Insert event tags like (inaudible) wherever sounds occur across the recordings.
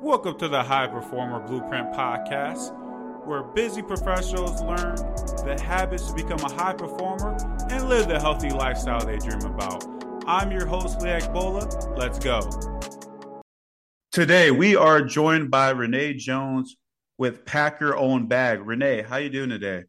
Welcome to the High Performer Blueprint Podcast, where busy professionals learn the habits to become a high performer and live the healthy lifestyle they dream about. I'm your host, Leak Bola. Let's go. Today, we are joined by Renee Jones with Pack Your Own Bag. Renee, how you doing today?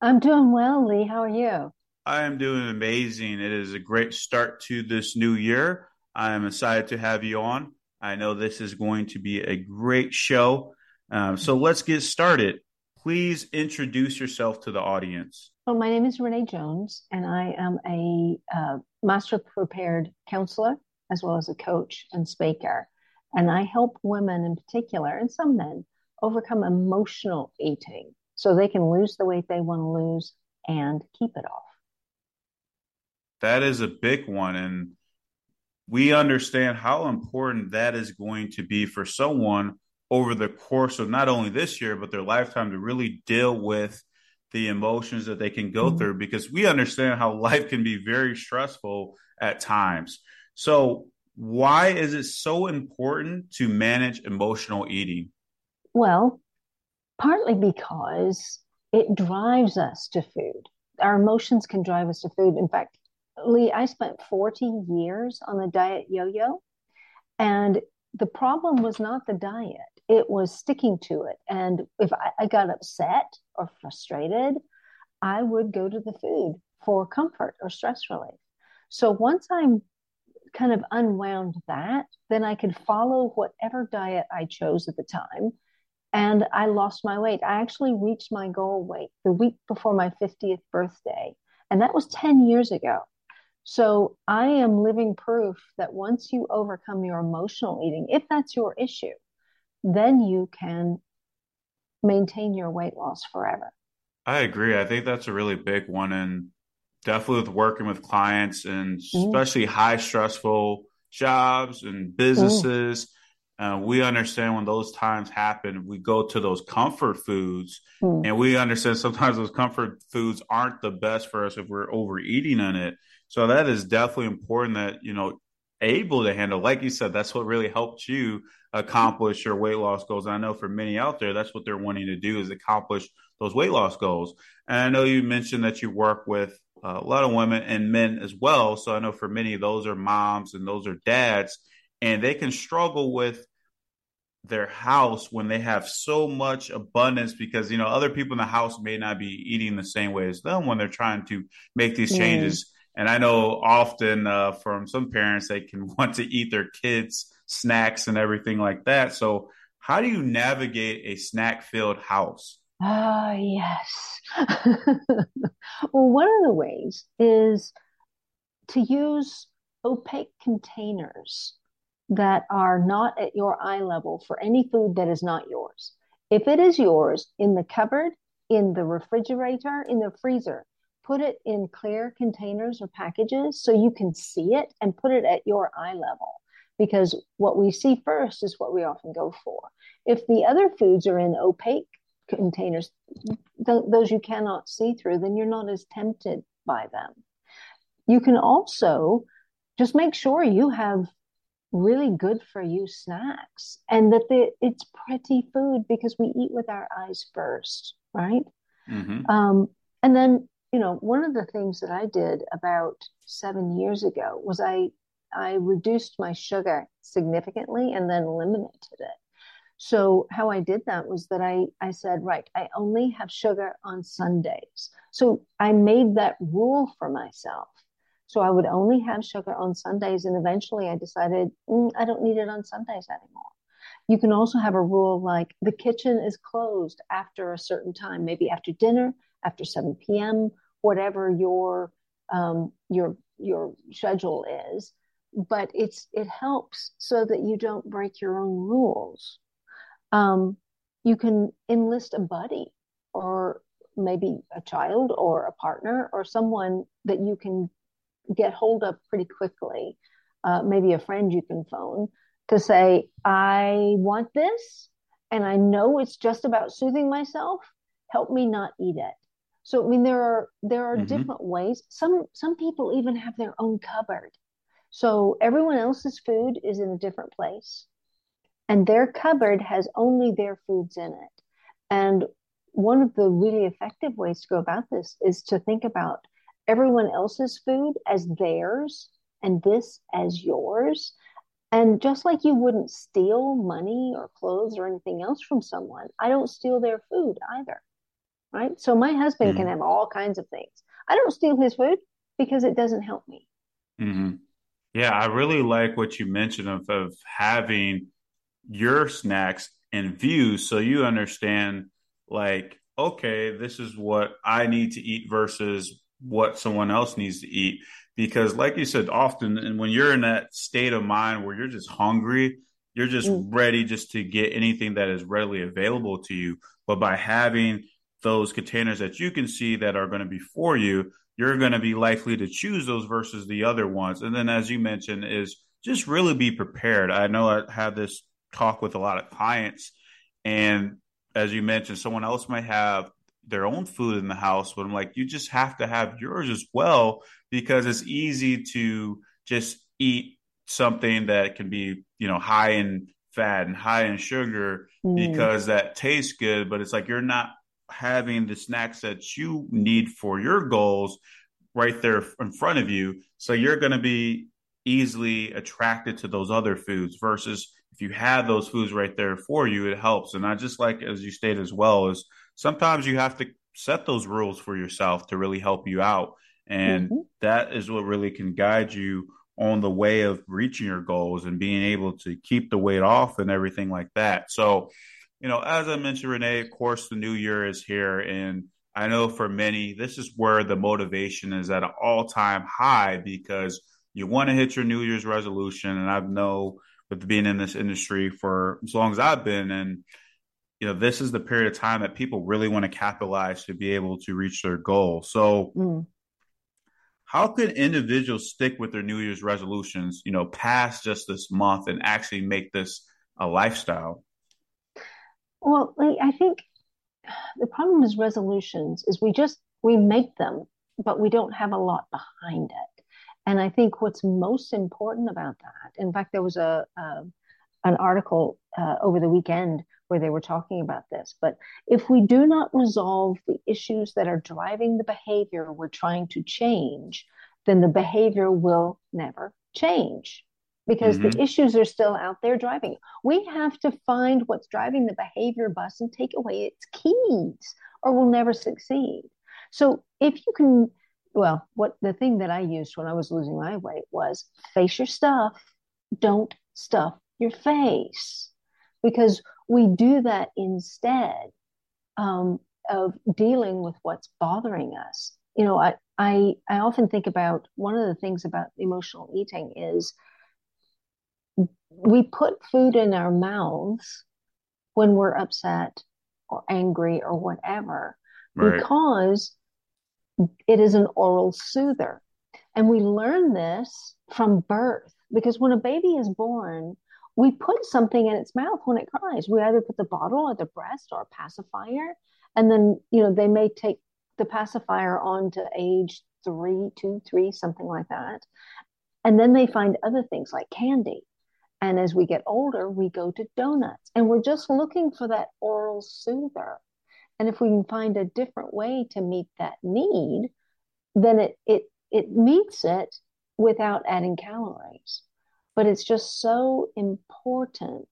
I'm doing well, Lee. How are you? I am doing amazing. It is a great start to this new year. I am excited to have you on. I know this is going to be a great show. Um, so let's get started. Please introduce yourself to the audience. Well, my name is Renee Jones, and I am a uh, master prepared counselor as well as a coach and speaker. And I help women in particular, and some men, overcome emotional eating so they can lose the weight they want to lose and keep it off. That is a big one. And we understand how important that is going to be for someone over the course of not only this year but their lifetime to really deal with the emotions that they can go mm-hmm. through because we understand how life can be very stressful at times. So, why is it so important to manage emotional eating? Well, partly because it drives us to food. Our emotions can drive us to food. In fact, Lee, I spent 40 years on the diet yo yo, and the problem was not the diet, it was sticking to it. And if I, I got upset or frustrated, I would go to the food for comfort or stress relief. So once I'm kind of unwound that, then I could follow whatever diet I chose at the time. And I lost my weight. I actually reached my goal weight the week before my 50th birthday. And that was 10 years ago. So I am living proof that once you overcome your emotional eating, if that's your issue, then you can maintain your weight loss forever. I agree. I think that's a really big one. And definitely with working with clients and mm-hmm. especially high stressful jobs and mm. businesses. Mm. Uh, we understand when those times happen, we go to those comfort foods, mm. and we understand sometimes those comfort foods aren't the best for us if we're overeating on it. So that is definitely important that, you know, able to handle. Like you said, that's what really helped you accomplish your weight loss goals. And I know for many out there, that's what they're wanting to do is accomplish those weight loss goals. And I know you mentioned that you work with a lot of women and men as well. So I know for many, those are moms and those are dads, and they can struggle with their house when they have so much abundance because you know other people in the house may not be eating the same way as them when they're trying to make these mm. changes and I know often uh, from some parents, they can (laughs) want to eat their kids' snacks and everything like that. So, how do you navigate a snack filled house? Ah, yes. (laughs) well, one of the ways is to use opaque containers that are not at your eye level for any food that is not yours. If it is yours in the cupboard, in the refrigerator, in the freezer, put it in clear containers or packages so you can see it and put it at your eye level because what we see first is what we often go for. If the other foods are in opaque containers, th- those you cannot see through, then you're not as tempted by them. You can also just make sure you have really good for you snacks and that the, it's pretty food because we eat with our eyes first, right? Mm-hmm. Um, and then you know, one of the things that I did about seven years ago was I I reduced my sugar significantly and then eliminated it. So how I did that was that I I said, right, I only have sugar on Sundays. So I made that rule for myself. So I would only have sugar on Sundays, and eventually I decided mm, I don't need it on Sundays anymore. You can also have a rule like the kitchen is closed after a certain time, maybe after dinner, after 7 p.m., whatever your um, your your schedule is but it's it helps so that you don't break your own rules. Um, you can enlist a buddy or maybe a child or a partner or someone that you can get hold of pretty quickly. Uh, maybe a friend you can phone to say i want this and i know it's just about soothing myself. Help me not eat it so I mean, there are there are mm-hmm. different ways. Some some people even have their own cupboard. So everyone else's food is in a different place, and their cupboard has only their foods in it. And one of the really effective ways to go about this is to think about everyone else's food as theirs and this as yours. And just like you wouldn't steal money or clothes or anything else from someone, I don't steal their food either. Right. So my husband mm-hmm. can have all kinds of things. I don't steal his food because it doesn't help me. Mm-hmm. Yeah, I really like what you mentioned of, of having your snacks in view so you understand, like, okay, this is what I need to eat versus what someone else needs to eat. Because, like you said, often, and when you're in that state of mind where you're just hungry, you're just mm. ready just to get anything that is readily available to you. But by having those containers that you can see that are going to be for you, you're going to be likely to choose those versus the other ones. And then, as you mentioned, is just really be prepared. I know I have this talk with a lot of clients, and as you mentioned, someone else might have their own food in the house, but I'm like, you just have to have yours as well because it's easy to just eat something that can be, you know, high in fat and high in sugar mm. because that tastes good, but it's like you're not having the snacks that you need for your goals right there in front of you. So you're going to be easily attracted to those other foods versus if you have those foods right there for you, it helps. And I just like, as you stated as well, is sometimes you have to set those rules for yourself to really help you out. And mm-hmm. that is what really can guide you on the way of reaching your goals and being able to keep the weight off and everything like that. So, you know, as I mentioned, Renee, of course, the new year is here. And I know for many, this is where the motivation is at an all time high because you want to hit your New Year's resolution. And I know with being in this industry for as long as I've been, and, you know, this is the period of time that people really want to capitalize to be able to reach their goal. So, mm. how can individuals stick with their New Year's resolutions, you know, past just this month and actually make this a lifestyle? Well, I think the problem is resolutions is we just we make them, but we don't have a lot behind it. And I think what's most important about that, in fact, there was a, a an article uh, over the weekend where they were talking about this. But if we do not resolve the issues that are driving the behavior we're trying to change, then the behavior will never change because mm-hmm. the issues are still out there driving. We have to find what's driving the behavior bus and take away its keys, or we'll never succeed. So if you can, well, what the thing that I used when I was losing my weight was face your stuff, don't stuff your face, because we do that instead um, of dealing with what's bothering us. You know, I, I I often think about one of the things about emotional eating is we put food in our mouths when we're upset or angry or whatever right. because it is an oral soother. And we learn this from birth because when a baby is born, we put something in its mouth when it cries. We either put the bottle or the breast or a pacifier. And then, you know, they may take the pacifier on to age three, two, three, something like that. And then they find other things like candy and as we get older, we go to donuts and we're just looking for that oral soother. And if we can find a different way to meet that need, then it, it, it meets it without adding calories. But it's just so important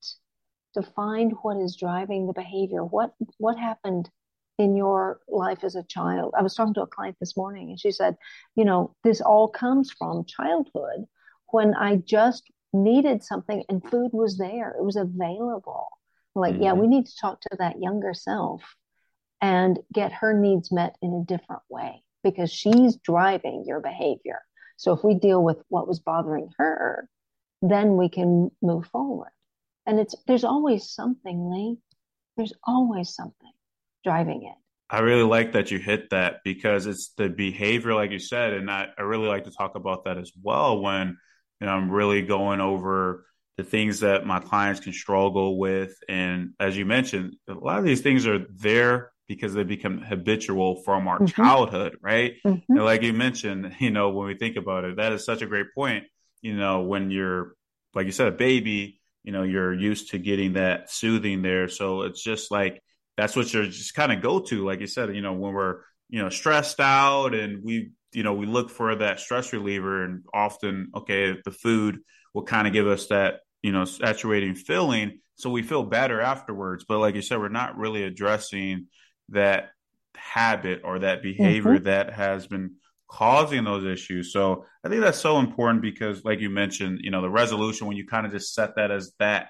to find what is driving the behavior. What, what happened in your life as a child? I was talking to a client this morning and she said, you know, this all comes from childhood when I just needed something and food was there, it was available. Like, mm-hmm. yeah, we need to talk to that younger self and get her needs met in a different way because she's driving your behavior. So if we deal with what was bothering her, then we can move forward. And it's there's always something, Lee. There's always something driving it. I really like that you hit that because it's the behavior, like you said, and I, I really like to talk about that as well when and I'm really going over the things that my clients can struggle with. And as you mentioned, a lot of these things are there because they become habitual from our mm-hmm. childhood, right? Mm-hmm. And like you mentioned, (laughs) you know, when we think about it, that is such a great point. You know, when you're, like you said, a baby, you know you're used to getting that soothing there so it's just like that's what you're just kind of go to like you said you know when we're you know stressed out and we you know we look for that stress reliever and often okay the food will kind of give us that you know saturating feeling so we feel better afterwards but like you said we're not really addressing that habit or that behavior mm-hmm. that has been causing those issues. So I think that's so important because, like you mentioned, you know, the resolution, when you kind of just set that as that,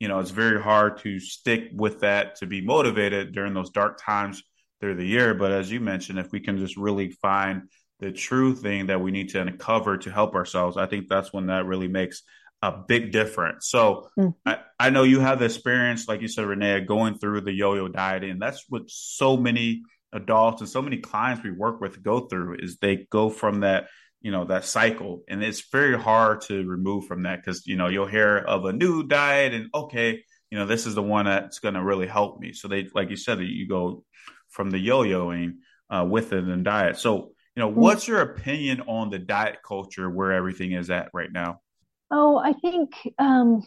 you know, it's very hard to stick with that to be motivated during those dark times through the year. But as you mentioned, if we can just really find the true thing that we need to uncover to help ourselves, I think that's when that really makes a big difference. So mm-hmm. I, I know you have the experience, like you said, Renee, going through the yo-yo diet, and That's what so many adults and so many clients we work with go through is they go from that you know that cycle and it's very hard to remove from that because you know you'll hear of a new diet and okay you know this is the one that's going to really help me so they like you said you go from the yo-yoing uh, with it and diet so you know what's your opinion on the diet culture where everything is at right now oh i think um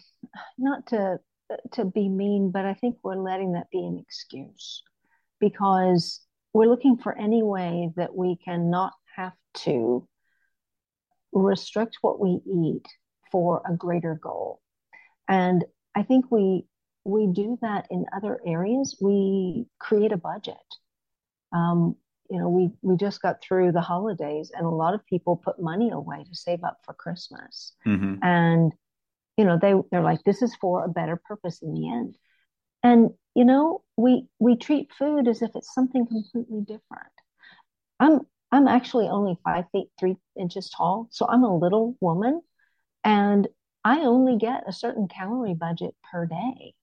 not to to be mean but i think we're letting that be an excuse because we're looking for any way that we can not have to restrict what we eat for a greater goal. And I think we we do that in other areas. We create a budget. Um, you know, we we just got through the holidays, and a lot of people put money away to save up for Christmas. Mm-hmm. And you know, they they're like, this is for a better purpose in the end. And you know, we we treat food as if it's something completely different. I'm I'm actually only five feet three inches tall, so I'm a little woman, and I only get a certain calorie budget per day.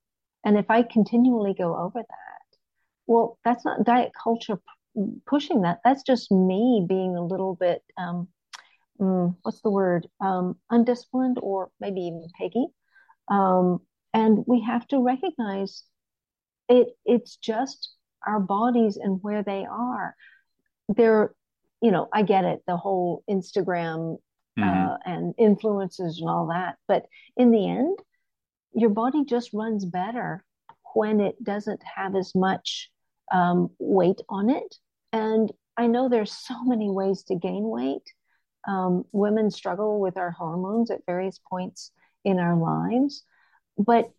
And if I continually go over that, well, that's not diet culture pushing that. That's just me being a little bit, um, mm, what's the word, um, undisciplined or maybe even piggy. Um, and we have to recognize it it's just our bodies and where they are they're you know i get it the whole instagram mm-hmm. uh, and influences and all that but in the end your body just runs better when it doesn't have as much um, weight on it. And i know there's so many ways to gain weight. Um, women struggle with our hormones at various points in our lives but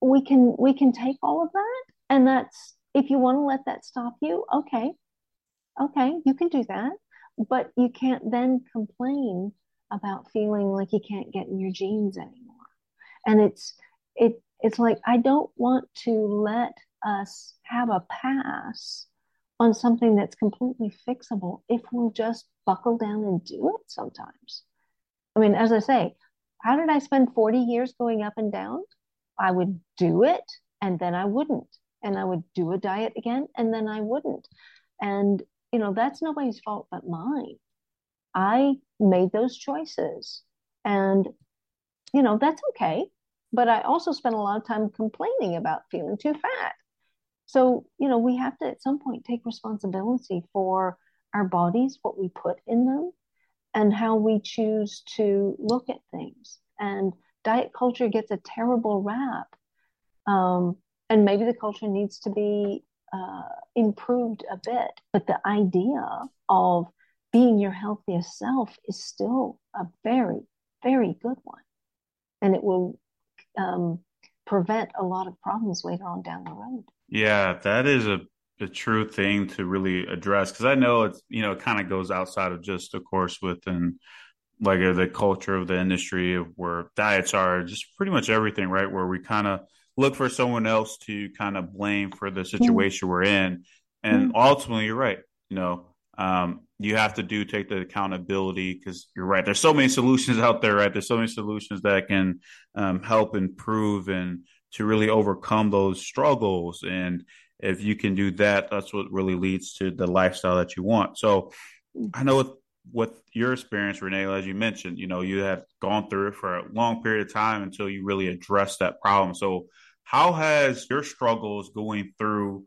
we can we can take all of that. And that's if you want to let that stop you okay. Okay you can do that. But you can't then complain about feeling like you can't get in your jeans anymore. And it's it it's like i don't want to let us have a pass on something that's completely fixable if we'll just buckle down and do it sometimes i mean as i say how did i spend 40 years going up and down I would do it and then I wouldn't. And I would do a diet again and then I wouldn't. And, you know, that's nobody's fault but mine. I made those choices. And, you know, that's okay. But I also spent a lot of time complaining about feeling too fat. So, you know, we have to at some point take responsibility for our bodies, what we put in them, and how we choose to look at things. And diet culture gets a terrible rap. Um, and maybe the culture needs to be uh, improved a bit. But the idea of being your healthiest self is still a very, very good one. And it will um, prevent a lot of problems later on down the road. Yeah, that is a, a true thing to really address because I know it's, you know, it kind of goes outside of just, of course, within like uh, the culture of the industry of where diets are just pretty much everything, right? Where we kind of look for someone else to kind of blame for the situation mm we're in. And mm ultimately, you're right. You know, um, you have to do take the accountability because you're right. There's so many solutions out there, right? There's so many solutions that can um, help improve and to really overcome those struggles. And if you can do that, that's what really leads to the lifestyle that you want. So I know with with your experience, Renee, as you mentioned, you know, you have gone through it for a long period of time until you really address that problem. So, how has your struggles going through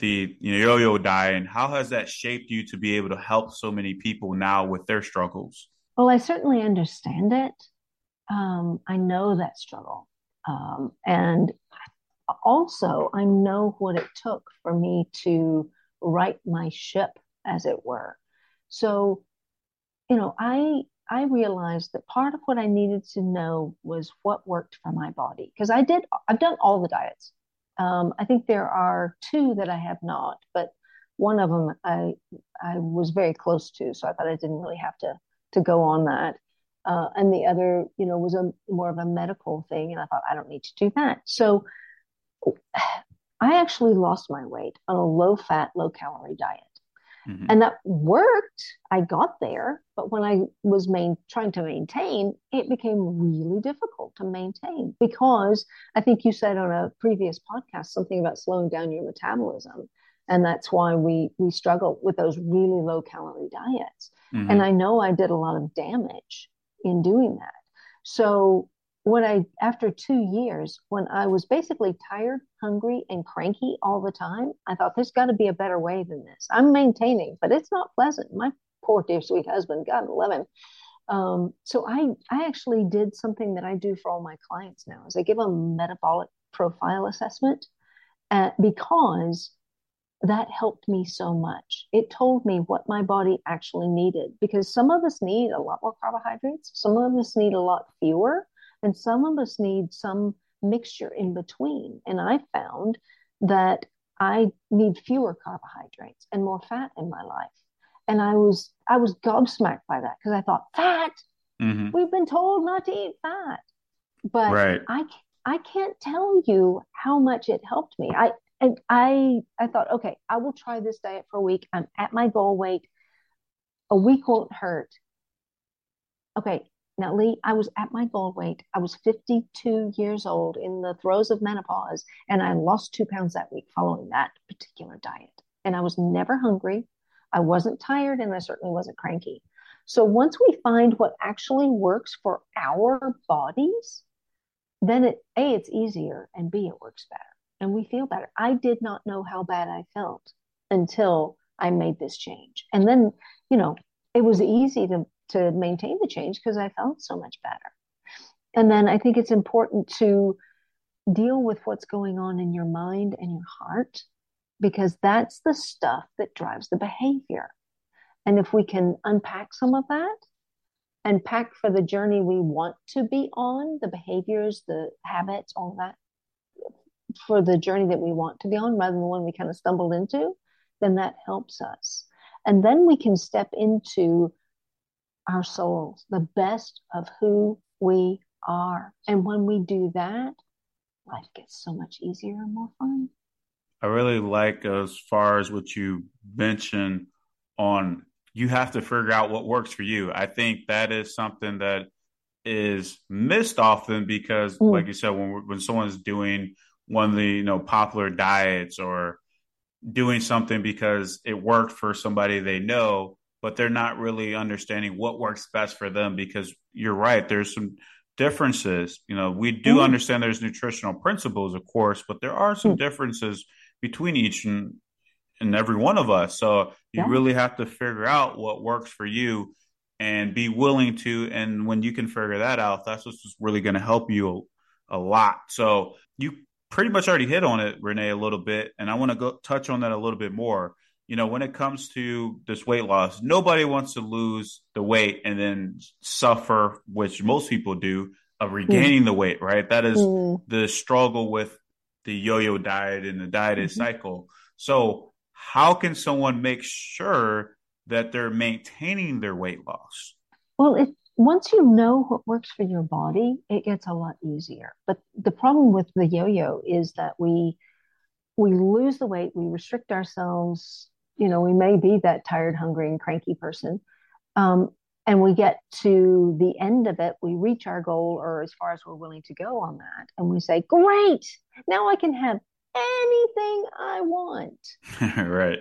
the you know, yo-yo diet, and how has that shaped you to be able to help so many people now with their struggles? Well, I certainly understand it. Um, I know that struggle. Um, and also, I know what it took for me to right my ship, as it were. So, you know, I I realized that part of what I needed to know was what worked for my body because I did I've done all the diets. Um, I think there are two that I have not, but one of them I I was very close to, so I thought I didn't really have to to go on that. Uh, and the other, you know, was a more of a medical thing, and I thought I don't need to do that. So (sighs) I actually lost my weight on a low fat, low calorie diet. Mm-hmm. And that worked. I got there, but when I was main, trying to maintain, it became really difficult to maintain because I think you said on a previous podcast something about slowing down your metabolism, and that's why we we struggle with those really low calorie diets. Mm-hmm. And I know I did a lot of damage in doing that. So what I after two years, when I was basically tired, hungry, and cranky all the time, I thought there's got to be a better way than this. I'm maintaining, but it's not pleasant. My poor dear sweet husband, God love him. Um, so I I actually did something that I do for all my clients now is I give a metabolic profile assessment uh, because that helped me so much. It told me what my body actually needed because some of us need a lot more carbohydrates, some of us need a lot fewer and some of us need some mixture in between. And I found that I need fewer carbohydrates and more fat in my life. And I was I was gobsmacked by that because I thought fat. Mm-hmm. We've been told not to eat fat, but right. I I can't tell you how much it helped me. I and I I thought okay, I will try this diet for a week. I'm at my goal weight. A week won't hurt. Okay, now, Lee, I was at my goal weight. I was 52 years old in the throes of menopause, and I lost two pounds that week following that particular diet. And I was never hungry. I wasn't tired, and I certainly wasn't cranky. So once we find what actually works for our bodies, then it A, it's easier, and B, it works better. And we feel better. I did not know how bad I felt until I made this change. And then, you know, it was easy to to maintain the change because I felt so much better. And then I think it's important to deal with what's going on in your mind and your heart because that's the stuff that drives the behavior. And if we can unpack some of that and pack for the journey we want to be on, the behaviors, the habits, all that, for the journey that we want to be on rather than the one we kind of stumbled into, then that helps us. And then we can step into our souls, the best of who we are. And when we do that, life gets so much easier and more fun. I really like as far as what you mentioned on you have to figure out what works for you. I think that is something that is missed often because, mm. like you said, when when someone's doing one of the you know popular diets or doing something because it worked for somebody they know, but they're not really understanding what works best for them because you're right there's some differences you know we do mm. understand there's nutritional principles of course but there are some mm. differences between each and, and every one of us so you yeah. really have to figure out what works for you and be willing to and when you can figure that out that's what's really going to help you a, a lot so you pretty much already hit on it renee a little bit and i want to go touch on that a little bit more you know, when it comes to this weight loss, nobody wants to lose the weight and then suffer, which most people do, of regaining mm. the weight, right? That is mm. the struggle with the yo yo diet and the dieted mm-hmm. cycle. So, how can someone make sure that they're maintaining their weight loss? Well, it, once you know what works for your body, it gets a lot easier. But the problem with the yo yo is that we we lose the weight, we restrict ourselves you know, we may be that tired, hungry, and cranky person. Um, and we get to the end of it, we reach our goal or as far as we're willing to go on that. And we say, Great, now I can have anything I want. (laughs) right.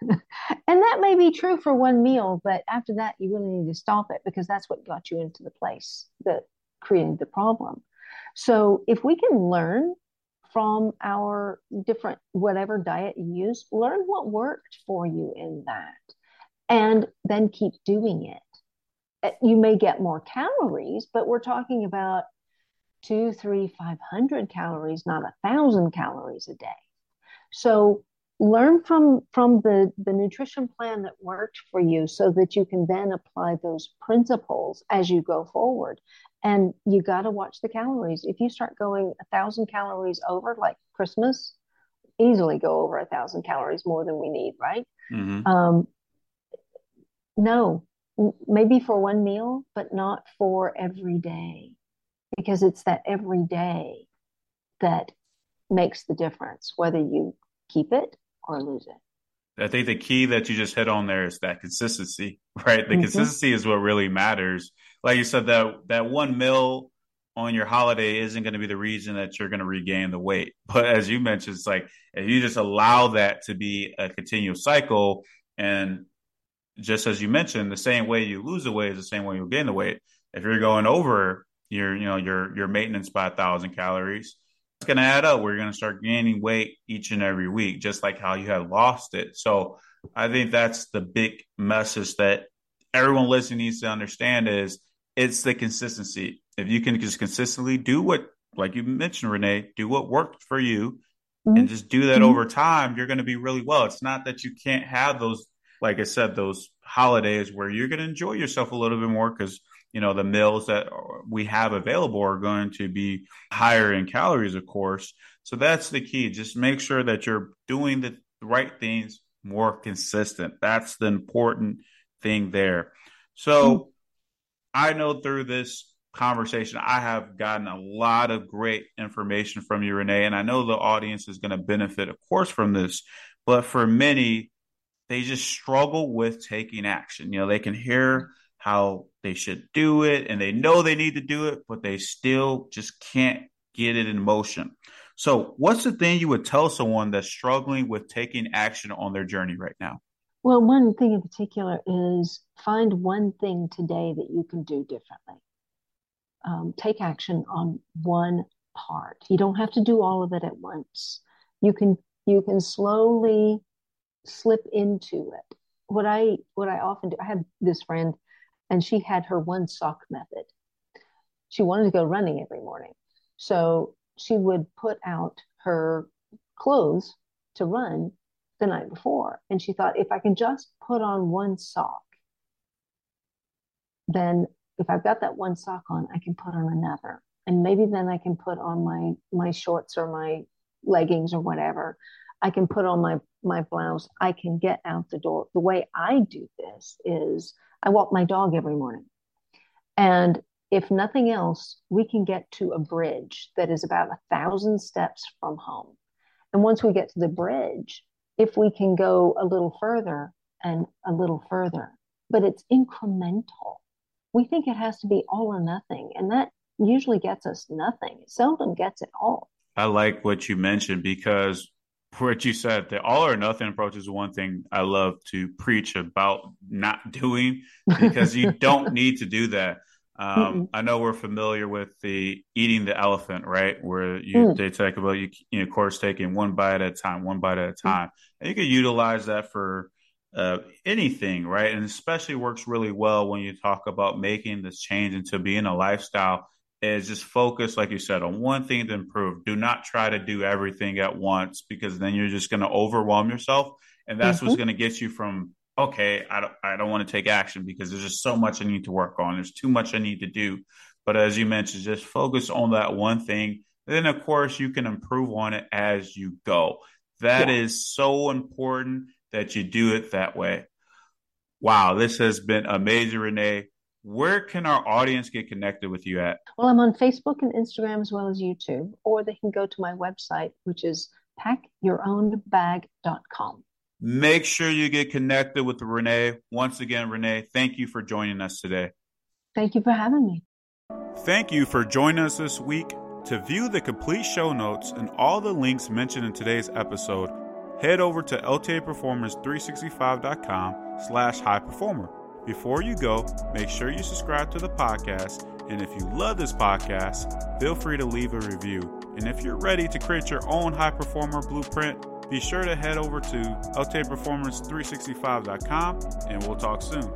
(laughs) and that may be true for one meal, but after that, you really need to stop it because that's what got you into the place that created the problem. So if we can learn from our different whatever diet you use learn what worked for you in that and then keep doing it uh, you may get more calories but we're talking about two, three, five hundred calories, not a thousand calories a day. So learn from from the the nutrition plan that worked for you so that you can then apply those principles as you go forward and you got to watch the calories if you start going a thousand calories over like christmas easily go over a thousand calories more than we need right mm-hmm. um, no maybe for one meal but not for every day because it's that every day that makes the difference whether you keep it or lose it. I think the key that you just hit on there is that consistency, (laughs) right? The mm-hmm. consistency is what really matters. Like you said, that that one meal on your holiday isn't going to be the reason that you're going to regain the weight. (laughs) But as you mentioned, it's like if you just allow that to be a continual cycle, and just as you mentioned, the same way you lose the weight is the same way you gain the weight. If you're going over your, you know, your your maintenance by a thousand calories, it's going to add up. We're going to start gaining weight each and every week, just like how you had lost it. So I think that's the big message that everyone listening needs to understand is it's the consistency. If you can just consistently do what, like you mentioned, Renee, do what worked for you mm-hmm. and just do that mm-hmm. over time, you're going to be really well. It's not that you can't have those, like I said, those holidays where you're going to enjoy yourself a little bit more because you know the meals that we have available are going to be higher in calories of course so that's the key just make sure that you're doing the right things more consistent that's the important thing there so mm-hmm. I know through this conversation i have gotten a lot of great information from you renee and i know the audience is going to benefit of course from this but for many they just struggle with taking action you know they can hear how they should do it and they know they need to do it, but they still just can't get it in motion. So, what's the thing you would tell someone that's struggling with taking action on their journey right now? Well, one thing in particular is find one thing today that you can do differently. Um, take action on one part. You don't have to do all of it at once. You can you can slowly slip into it. What I what I often do. I have this friend and she had her one sock method. She wanted to go running every morning. So she would put out her clothes to run the night before. And she thought, if I can just put on one sock, then if I've got that one sock on, I can put on another. And maybe then I can put on my my shorts or my leggings or whatever. I can put on my my blouse. I can get out the door. The way I do this is I walk my dog every morning. And if nothing else, we can get to a bridge that is about a thousand steps from home. And once we get to the bridge, if we can go a little further and a little further, but it's incremental. We think it has to be all or nothing. And that usually gets us nothing. It seldom gets it all. I like what you mentioned because what you said, the all or nothing approach is one thing I love to preach about not doing because you (laughs) don't need to do that. Um, I know we're familiar with the eating the elephant, right? Where you mm. they talk about you, you know, of course, taking one bite at a time, one bite at a mm. time, mm. and you can utilize that for uh, anything, right? And especially works really well when you talk about making this change into being a lifestyle is just focus, like you said, on one thing to improve. Do not try to do everything at once because then you're just going to overwhelm yourself. And that's mm-hmm. what's going to get you from, okay, I don't, I don't want to take action because there's just so much I need to work on. There's too much I need to do. But as you mentioned, just focus on that one thing. And then, of course, you can improve on it as you go. That yeah. is so important that you do it that way. Wow, this has been amazing, Renee where can our audience get connected with you at? Well, I'm on Facebook and Instagram as well as YouTube, or they can go to my website, which is packyourownbag.com. Make sure you get connected with Renee. Once again, Renee, thank you for joining us today. Thank you for having me. Thank you for joining us this week. To view the complete show notes and all the links mentioned in today's episode, head over to ltaperformance365.com slash high performer. Before you go, make sure you subscribe to the podcast. And if you love this podcast, feel free to leave a review. And if you're ready to create your own high performer blueprint, be sure to head over to ltaperformance365.com and we'll talk soon.